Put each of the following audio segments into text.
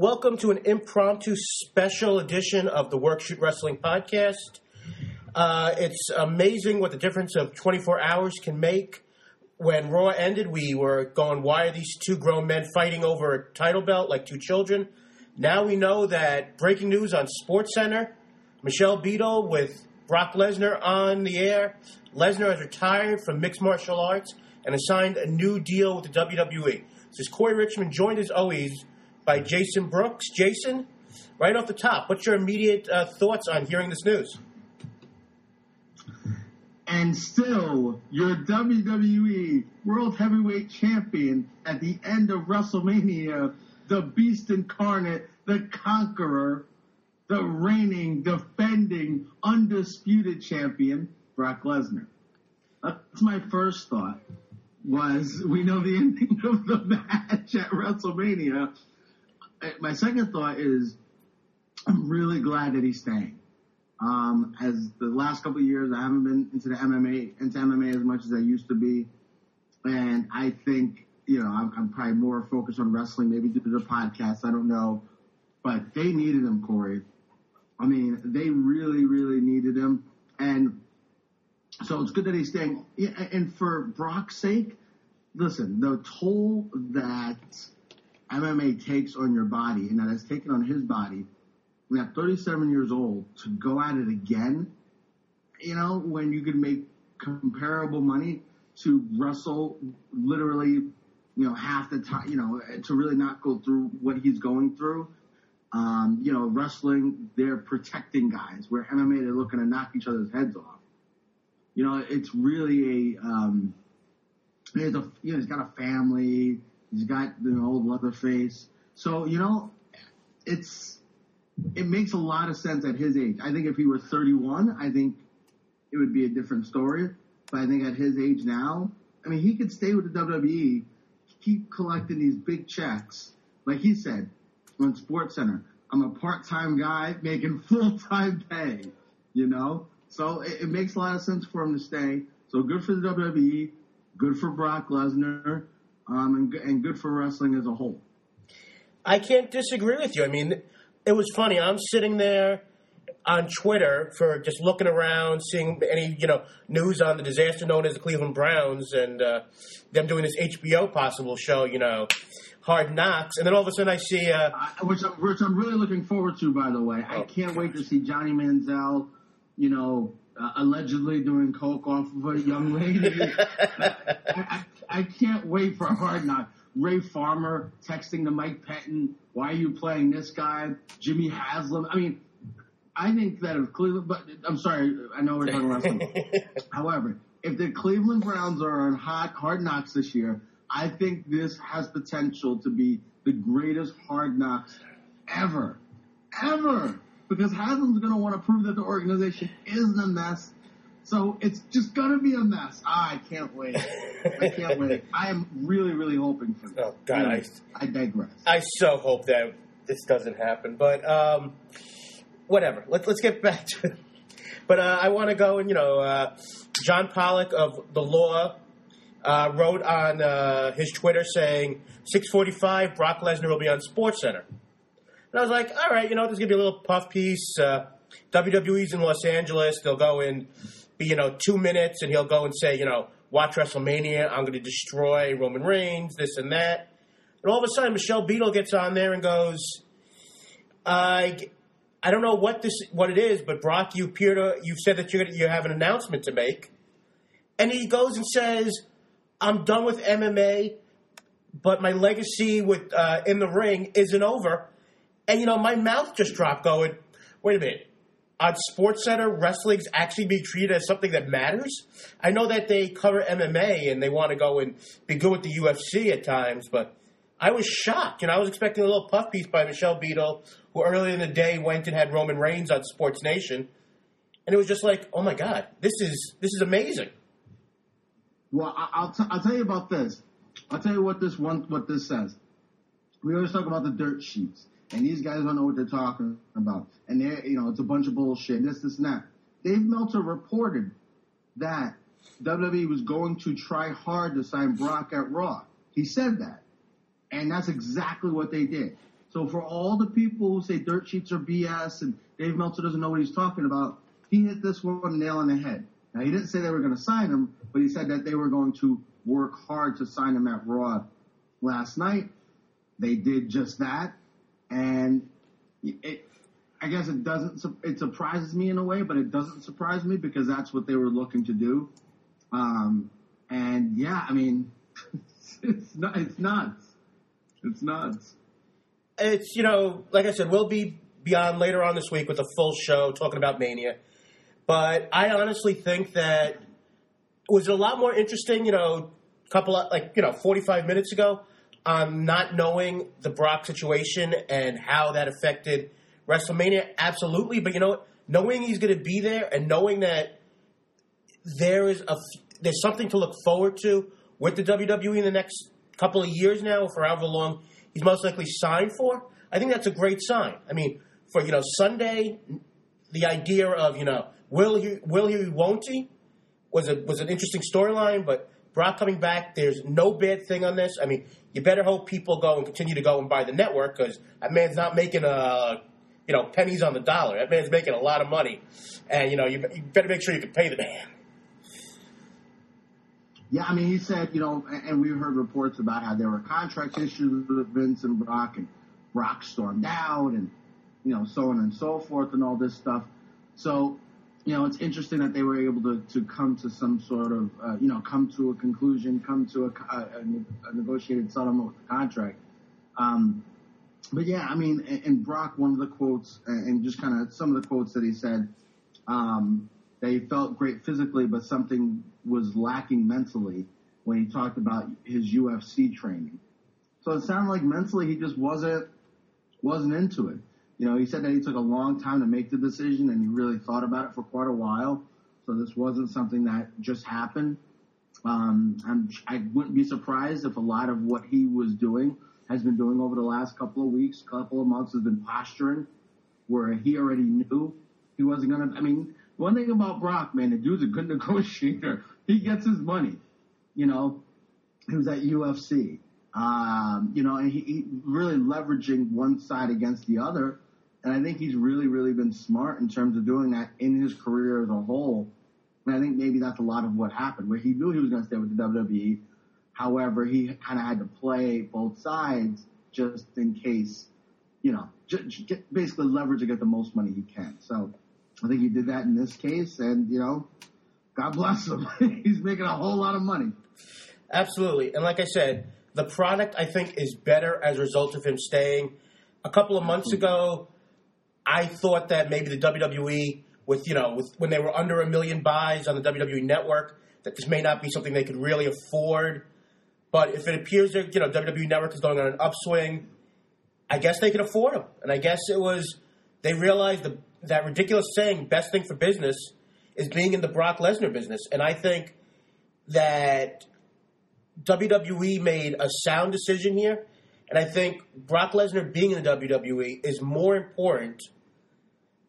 Welcome to an impromptu special edition of the Work Shoot Wrestling podcast. Uh, it's amazing what the difference of 24 hours can make. When Raw ended, we were going, why are these two grown men fighting over a title belt like two children? Now we know that breaking news on Sports Center Michelle Beadle with Brock Lesnar on the air. Lesnar has retired from mixed martial arts and has signed a new deal with the WWE. This is Corey Richmond, joined as always by Jason Brooks. Jason, right off the top, what's your immediate uh, thoughts on hearing this news? And still, your WWE World Heavyweight Champion at the end of WrestleMania, the Beast Incarnate, the Conqueror, the reigning, defending, undisputed champion, Brock Lesnar. That's my first thought. Was we know the ending of the match at WrestleMania? My second thought is, I'm really glad that he's staying. Um, as the last couple of years, I haven't been into the MMA, into MMA as much as I used to be, and I think you know I'm, I'm probably more focused on wrestling, maybe due to the podcast. I don't know, but they needed him, Corey. I mean, they really, really needed him. And so it's good that he's staying. And for Brock's sake, listen, the toll that MMA takes on your body and that has taken on his body, and at 37 years old, to go at it again, you know, when you can make comparable money to wrestle literally, you know, half the time, you know, to really not go through what he's going through um, you know, wrestling, they're protecting guys. Where MMA, they're looking to knock each other's heads off. You know, it's really a, um, he's a, you know, he's got a family. He's got the old Leatherface. So, you know, it's, it makes a lot of sense at his age. I think if he were 31, I think it would be a different story. But I think at his age now, I mean, he could stay with the WWE, keep collecting these big checks. Like he said, on Sports Center. I'm a part-time guy making full-time pay, you know? So it, it, makes a lot of sense for him to stay. So good for the WWE, good for Brock Lesnar, um, and, and good for wrestling as a whole. I can't disagree with you. I mean, it was funny. I'm sitting there on Twitter for just looking around, seeing any you know news on the disaster known as the Cleveland Browns and uh, them doing this HBO possible show. You know, Hard Knocks, and then all of a sudden I see, uh, which, which I'm really looking forward to. By the way, oh, I can't gosh. wait to see Johnny Manziel. You know, uh, allegedly doing coke off of a young lady. I, I, I, can't wait for Hard Knocks. Ray Farmer texting to Mike Pettine, "Why are you playing this guy?" Jimmy Haslam. I mean, I think that if Cleveland, but I'm sorry, I know we're talking wrestling. However, if the Cleveland Browns are on hot hard knocks this year, I think this has potential to be the greatest hard knocks ever, ever, because Haslam's going to want to prove that the organization isn't a mess. So it's just going to be a mess. I can't wait. I can't wait. I am really, really hoping for that. Oh God, I, I digress. I so hope that this doesn't happen, but um, whatever. Let's let's get back to. it. But uh, I want to go and you know, uh, John Pollock of the Law uh, wrote on uh, his Twitter saying 6:45 Brock Lesnar will be on Sports Center, and I was like, all right, you know, there's gonna be a little puff piece. Uh, WWE's in Los Angeles. They'll go in, you know two minutes, and he'll go and say, you know, watch WrestleMania. I'm going to destroy Roman Reigns, this and that. And all of a sudden, Michelle Beadle gets on there and goes, I. I don't know what this what it is, but Brock, you appear to you've said that you're gonna, you have an announcement to make, and he goes and says, I'm done with MMA, but my legacy with uh, in the ring isn't over. And you know, my mouth just dropped. Going, wait a minute. On SportsCenter, wrestling's actually being treated as something that matters. I know that they cover MMA and they want to go and be good with the UFC at times, but I was shocked. Know, I was expecting a little puff piece by Michelle Beadle, who earlier in the day went and had Roman Reigns on Sports Nation, and it was just like, oh my god, this is this is amazing. Well, I, will t- I'll tell you about this. I'll tell you what this one what this says. We always talk about the dirt sheets, and these guys don't know what they're talking about, and they're, you know it's a bunch of bullshit. This, this, and that. Dave Meltzer reported that WWE was going to try hard to sign Brock at Raw. He said that, and that's exactly what they did. So for all the people who say dirt sheets are BS and Dave Meltzer doesn't know what he's talking about, he hit this one nail on the head. Now he didn't say they were going to sign him, but he said that they were going to work hard to sign him at Raw last night. They did just that, and it, I guess it doesn't. It surprises me in a way, but it doesn't surprise me because that's what they were looking to do. Um, and yeah, I mean, it's not. It's nuts. It's nuts. It's you know, like I said, we'll be beyond later on this week with a full show talking about Mania. But I honestly think that was it a lot more interesting. You know, a couple of like you know, forty five minutes ago, on not knowing the Brock situation and how that affected WrestleMania. Absolutely, but you know? Knowing he's going to be there and knowing that there is a there's something to look forward to with the WWE in the next couple of years now, for however long he's most likely signed for. I think that's a great sign. I mean, for you know Sunday, the idea of you know will he will he won't he was a was an interesting storyline, but Brock coming back, there's no bad thing on this. I mean, you better hope people go and continue to go and buy the network because that man's not making a you know pennies on the dollar. That man's making a lot of money, and you know you, you better make sure you can pay the man. Yeah, I mean, he said, you know, and we've heard reports about how there were contract issues with Vince and Brock, and Brock stormed out, and you know, so on and so forth, and all this stuff. So, you know, it's interesting that they were able to, to come to some sort of, uh, you know, come to a conclusion, come to a, a, a negotiated settlement with the contract. Um, but yeah, I mean, and, Brock, one of the quotes, and just kind of some of the quotes that he said, um, that he felt great physically, but something was lacking mentally when he talked about his UFC training. So it sounded like mentally he just wasn't wasn't into it. You know, he said that he took a long time to make the decision and he really thought about it for quite a while. So this wasn't something that just happened. Um, I'm, I wouldn't be surprised if a lot of what he was doing has been doing over the last couple of weeks, couple of months has been posturing where he already knew he wasn't going to, I mean, one thing about Brock, man, the dude's a good negotiator. He gets his money. You know, he was at UFC. Um, you know, and he, he really leveraging one side against the other. And I think he's really, really been smart in terms of doing that in his career as a whole. And I think maybe that's a lot of what happened, where he knew he was going to stay with the WWE. However, he kind of had to play both sides just in case, you know, just, get, basically leverage to get the most money he can. So I think he did that in this case, and you know, God bless him. He's making a whole lot of money. Absolutely, and like I said, the product I think is better as a result of him staying. A couple of months hmm. ago, I thought that maybe the WWE, with you know, with when they were under a million buys on the WWE Network, that this may not be something they could really afford. But if it appears that you know WWE Network is going on an upswing, I guess they could afford them. And I guess it was they realized the that ridiculous saying, best thing for business is being in the Brock Lesnar business. And I think that WWE made a sound decision here. And I think Brock Lesnar being in the WWE is more important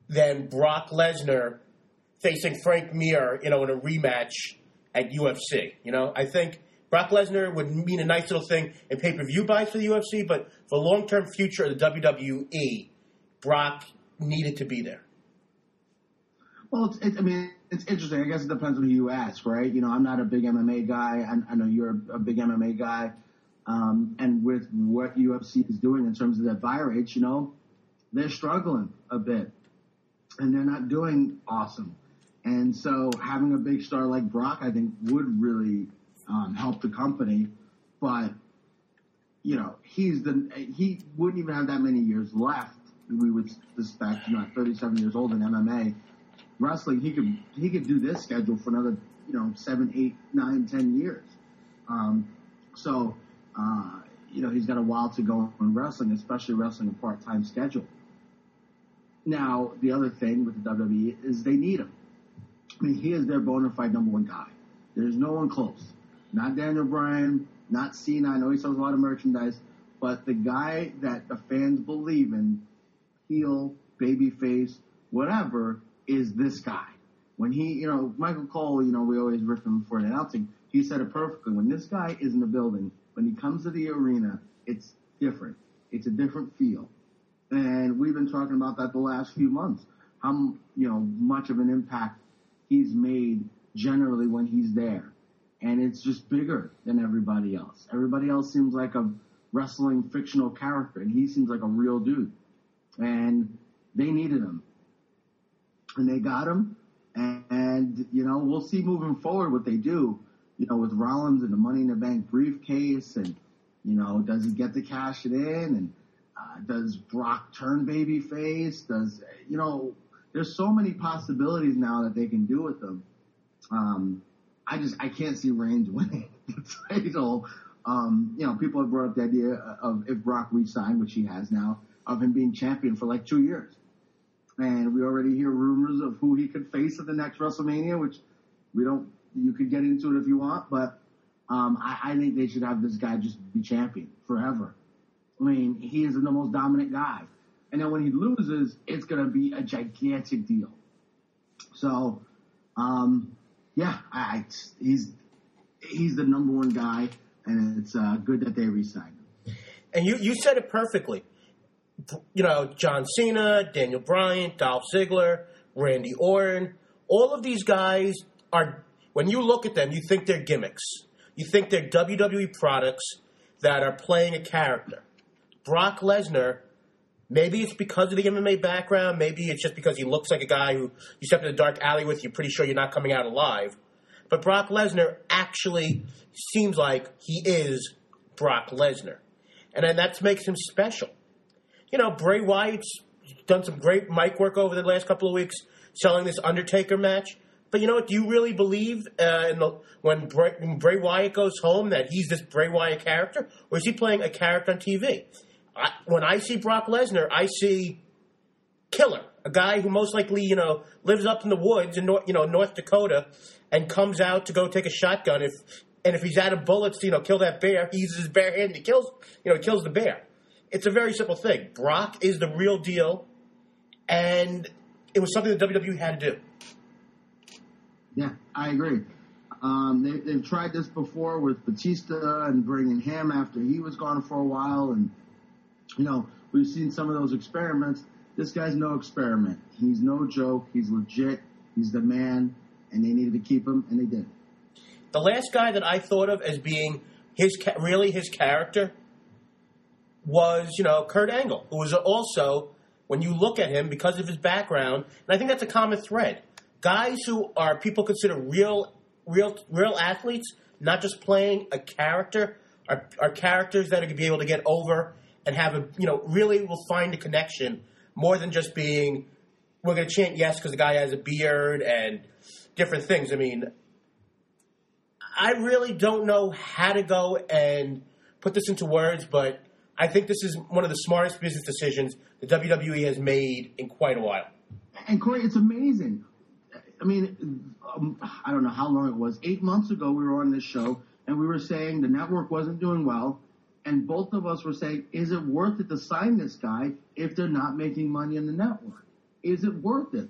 than Brock Lesnar facing Frank Mir, you know, in a rematch at UFC. You know, I think Brock Lesnar would mean a nice little thing in pay per view buys for the UFC, but for the long term future of the WWE, Brock needed to be there? Well, it, I mean, it's interesting. I guess it depends on who you ask, right? You know, I'm not a big MMA guy. I, I know you're a, big MMA guy. Um, and with what UFC is doing in terms of their buy rates, you know, they're struggling a bit and they're not doing awesome. And so having a big star like Brock, I think would really um, help the company. But, you know, he's the, he wouldn't even have that many years left we would suspect, you know, at 37 years old in MMA, wrestling, he could he could do this schedule for another, you know, seven, eight, nine, ten years. Um, so, uh, you know, he's got a while to go in wrestling, especially wrestling a part-time schedule. Now, the other thing with the WWE is they need him. I mean, he is their bona fide number one guy. There's no one close. Not Daniel Bryan, not Cena. I know he sells a lot of merchandise, but the guy that the fans believe in heel, babyface, whatever, is this guy. When he, you know, Michael Cole, you know, we always rip him for an announcing. He said it perfectly. When this guy is in the building, when he comes to the arena, it's different. It's a different feel. And we've been talking about that the last few months. How you know much of an impact he's made generally when he's there, and it's just bigger than everybody else. Everybody else seems like a wrestling fictional character, and he seems like a real dude. And they needed him, and they got him. And, and you know we'll see moving forward what they do. You know with Rollins and the Money in the Bank briefcase, and you know does he get to cash it in and uh, does Brock turn baby face? Does you know? There's so many possibilities now that they can do with them. Um, I just I can't see Reigns winning the title. Um, you know, people have brought up the idea of if Brock re-signed, which he has now, of him being champion for like two years. And we already hear rumors of who he could face at the next WrestleMania, which we don't. You could get into it if you want, but um, I, I think they should have this guy just be champion forever. I mean, he is the most dominant guy. And then when he loses, it's going to be a gigantic deal. So, um, yeah, I, he's he's the number one guy, and it's uh, good that they re-signed him. And you, you said it perfectly. You know, John Cena, Daniel Bryan, Dolph Ziggler, Randy Orton, all of these guys are, when you look at them, you think they're gimmicks. You think they're WWE products that are playing a character. Brock Lesnar, maybe it's because of the MMA background, maybe it's just because he looks like a guy who you step in a dark alley with, you're pretty sure you're not coming out alive. But Brock Lesnar actually seems like he is Brock Lesnar. And then that makes him special. You know, Bray Wyatt's done some great mic work over the last couple of weeks selling this Undertaker match. But you know what? Do you really believe uh, the, when, Bray, when Bray Wyatt goes home that he's this Bray Wyatt character? Or is he playing a character on TV? I, when I see Brock Lesnar, I see killer, a guy who most likely you know lives up in the woods in North, you know North Dakota, and comes out to go take a shotgun. If and if he's out of bullets, to, you know, kill that bear. He uses his bare hand and he kills, you know, he kills the bear. It's a very simple thing. Brock is the real deal, and it was something that WWE had to do. Yeah, I agree. Um, they, have tried this before with Batista and bringing him after he was gone for a while, and you know we've seen some of those experiments. This guy's no experiment. He's no joke. He's legit. He's the man, and they needed to keep him, and they did. The last guy that I thought of as being his really his character was you know Kurt Angle, who was also when you look at him because of his background, and I think that's a common thread. Guys who are people consider real, real, real athletes, not just playing a character, are, are characters that are going to be able to get over and have a you know really will find a connection more than just being we're going to chant yes because the guy has a beard and different things. I mean, I really don't know how to go and put this into words, but I think this is one of the smartest business decisions the WWE has made in quite a while. And Corey, it's amazing. I mean, um, I don't know how long it was. Eight months ago, we were on this show and we were saying the network wasn't doing well and both of us were saying, is it worth it to sign this guy if they're not making money in the network? Is it worth it?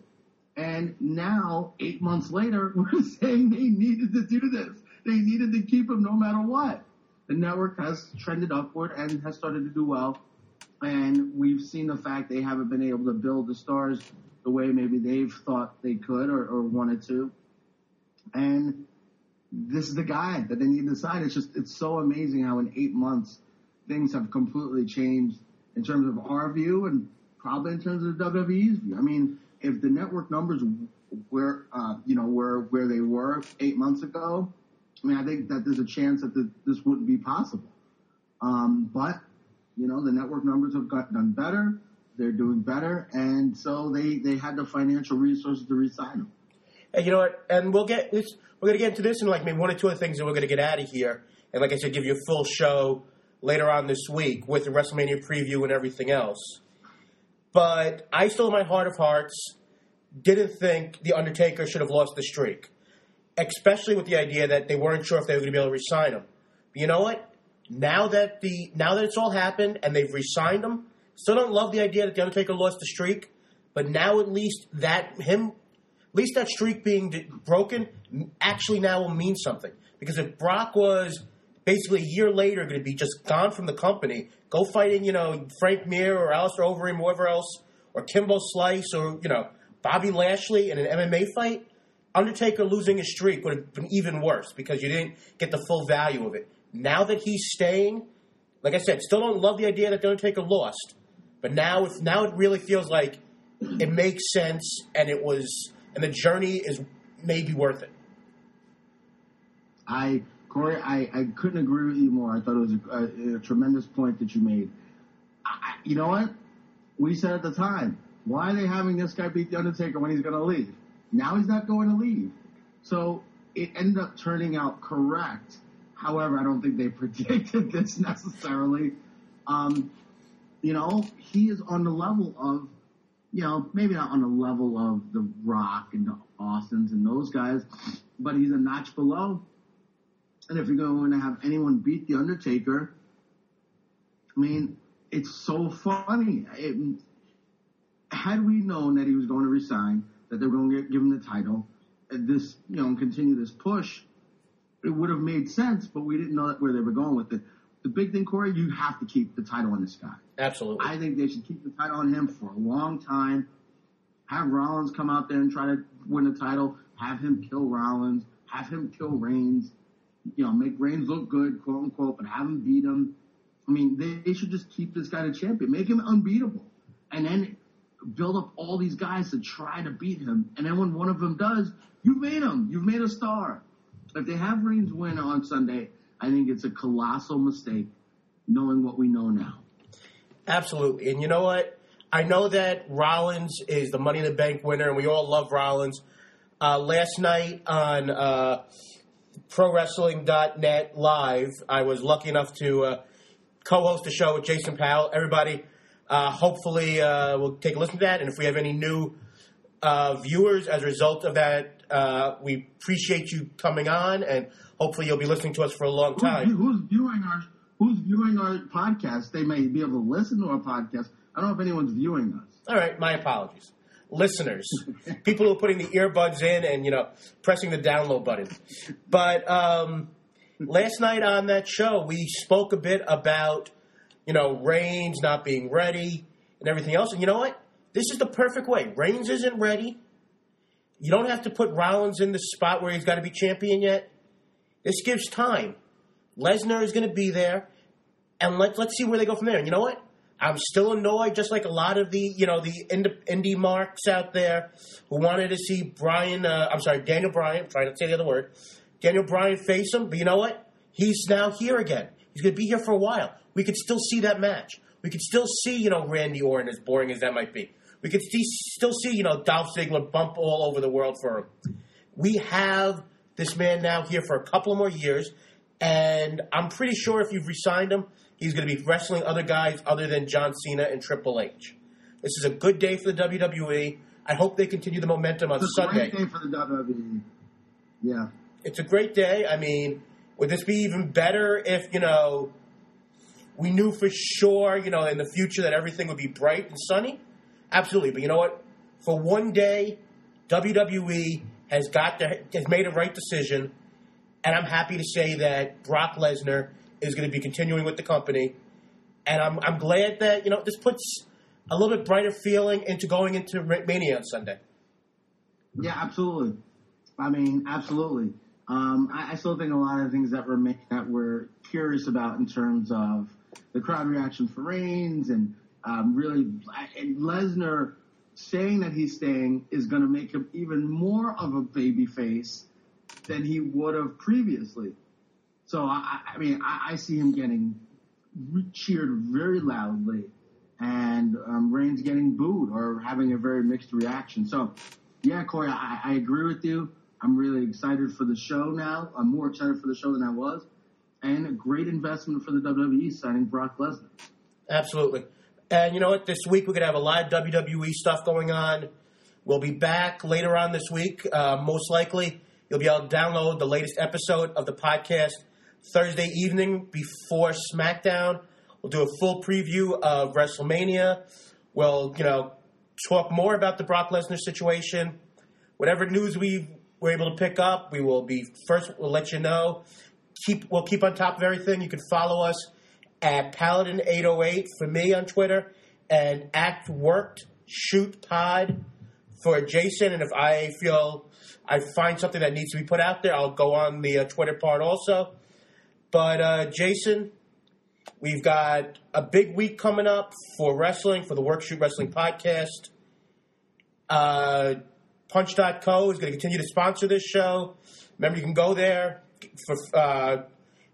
And now, eight months later, we're saying they needed to do this. They needed to keep him no matter what. The network has trended upward and has started to do well. And we've seen the fact they haven't been able to build the stars the way maybe they've thought they could or, or wanted to. And this is the guy that they need to sign. It's just, it's so amazing how in eight months things have completely changed in terms of our view and probably in terms of WWE's view. I mean, if the network numbers were, uh, you know, were where they were eight months ago, I mean, I think that there's a chance that the, this wouldn't be possible. Um, but, you know, the network numbers have got done better. They're doing better. And so they, they had the financial resources to resign them. And you know what? And we'll get this. We're going to get into this and like maybe one or two other things, and we're going to get out of here. And like I said, give you a full show later on this week with the WrestleMania preview and everything else. But I still, in my heart of hearts, didn't think the Undertaker should have lost the streak, especially with the idea that they weren't sure if they were going to be able to resign him. But you know what? Now that the now that it's all happened and they've re-signed him, still don't love the idea that the Undertaker lost the streak. But now at least that him at least that streak being broken actually now will mean something. Because if Brock was basically a year later going to be just gone from the company, go fighting, you know, Frank Mir or Alistair Overeem, or whoever else, or Kimbo Slice or, you know, Bobby Lashley in an MMA fight, Undertaker losing his streak would have been even worse because you didn't get the full value of it. Now that he's staying, like I said, still don't love the idea that the Undertaker lost, but now it's now it really feels like it makes sense and it was and the journey is maybe worth it. I Corey, I, I couldn't agree with you more. I thought it was a, a, a tremendous point that you made. I, you know what? We said at the time, why are they having this guy beat the Undertaker when he's going to leave? Now he's not going to leave. So it ended up turning out correct. However, I don't think they predicted this necessarily. Um, you know, he is on the level of, you know, maybe not on the level of The Rock and the Austins and those guys, but he's a notch below. And if you're going to have anyone beat The Undertaker, I mean, it's so funny. It, had we known that he was going to resign, that they were going to give him the title, this, you know, continue this push, it would have made sense, but we didn't know where they were going with it. The big thing, Corey, you have to keep the title on this guy. Absolutely. I think they should keep the title on him for a long time. Have Rollins come out there and try to win the title. Have him kill Rollins. Have him kill Reigns. You know, make Reigns look good, quote unquote, but have him beat him. I mean, they, they should just keep this guy the champion, make him unbeatable, and then build up all these guys to try to beat him. And then when one of them does, you've made him. You've made a star. If they have Reigns win on Sunday, I think it's a colossal mistake, knowing what we know now. Absolutely. And you know what? I know that Rollins is the Money in the Bank winner, and we all love Rollins. Uh, last night on uh, ProWrestling.net Live, I was lucky enough to uh, co-host a show with Jason Powell. Everybody, uh, hopefully, uh, will take a listen to that. And if we have any new uh, viewers as a result of that, uh, we appreciate you coming on, and hopefully, you'll be listening to us for a long Who's, time. who's viewing our Who's viewing our podcast? They may be able to listen to our podcast. I don't know if anyone's viewing us. All right, my apologies. Listeners, people who are putting the earbuds in and, you know, pressing the download button. But um, last night on that show, we spoke a bit about, you know, Reigns not being ready and everything else. And you know what? This is the perfect way. Reigns isn't ready. You don't have to put Rollins in the spot where he's got to be champion yet. This gives time. Lesnar is going to be there, and let, let's see where they go from there. And you know what? I'm still annoyed, just like a lot of the you know the indie, marks out there who wanted to see Brian. Uh, I'm sorry, Daniel Bryan. Trying to say the other word. Daniel Bryan face him, but you know what? He's now here again. He's going to be here for a while. We could still see that match. We could still see you know Randy Orton, as boring as that might be. We could see, still see you know Dolph Ziggler bump all over the world for him. We have this man now here for a couple more years. And I'm pretty sure if you've resigned him, he's going to be wrestling other guys other than John Cena and Triple H. This is a good day for the WWE. I hope they continue the momentum on It's a Sunday. great day for the WWE. Yeah. It's a great day. I mean, would this be even better if, you know, we knew for sure, you know, in the future that everything would be bright and sunny? Absolutely. But you know what? For one day, WWE has got to, has made a right decision and I'm happy to say that Brock Lesnar is going to be continuing with the company. And I'm, I'm glad that, you know, this puts a little bit brighter feeling into going into Mania on Sunday. Yeah, absolutely. I mean, absolutely. Um, I, I still think a lot of things that remain that we're curious about in terms of the crowd reaction for Reigns and um, really and Lesnar saying that he's staying is going to make him even more of a baby face than he would have previously. So I, I mean, I, I see him getting re- cheered very loudly, and um, Reigns getting booed or having a very mixed reaction. So, yeah, Corey, I, I agree with you. I'm really excited for the show now. I'm more excited for the show than I was, and a great investment for the WWE signing Brock Lesnar. Absolutely. And you know what? This week we're going to have a lot of WWE stuff going on. We'll be back later on this week, uh, most likely. You'll be able to download the latest episode of the podcast Thursday evening before SmackDown. We'll do a full preview of WrestleMania. We'll, you know, talk more about the Brock Lesnar situation. Whatever news we were able to pick up, we will be first. We'll let you know. keep we'll keep on top of everything. You can follow us at Paladin808 for me on Twitter and at Worked Shoot Pod for Jason. And if I feel I find something that needs to be put out there, I'll go on the uh, Twitter part also. But uh, Jason, we've got a big week coming up for wrestling for the Work Shoot Wrestling podcast. Uh, Punch.co is going to continue to sponsor this show. Remember, you can go there for uh,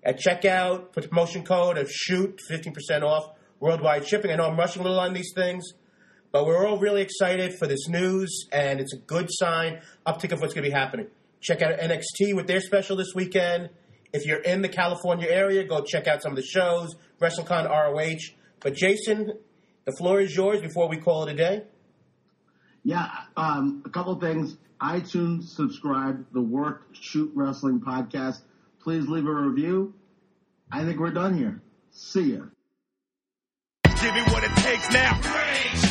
at checkout, put the promotion code of shoot, 15% off worldwide shipping. I know I'm rushing a little on these things, but we're all really excited for this news, and it's a good sign, uptick of what's going to be happening. Check out NXT with their special this weekend. If you're in the California area, go check out some of the shows, WrestleCon ROH. But Jason, the floor is yours before we call it a day. Yeah, um, a couple things. iTunes, subscribe, the Work Shoot Wrestling podcast. Please leave a review. I think we're done here. See ya. Give me what it takes now.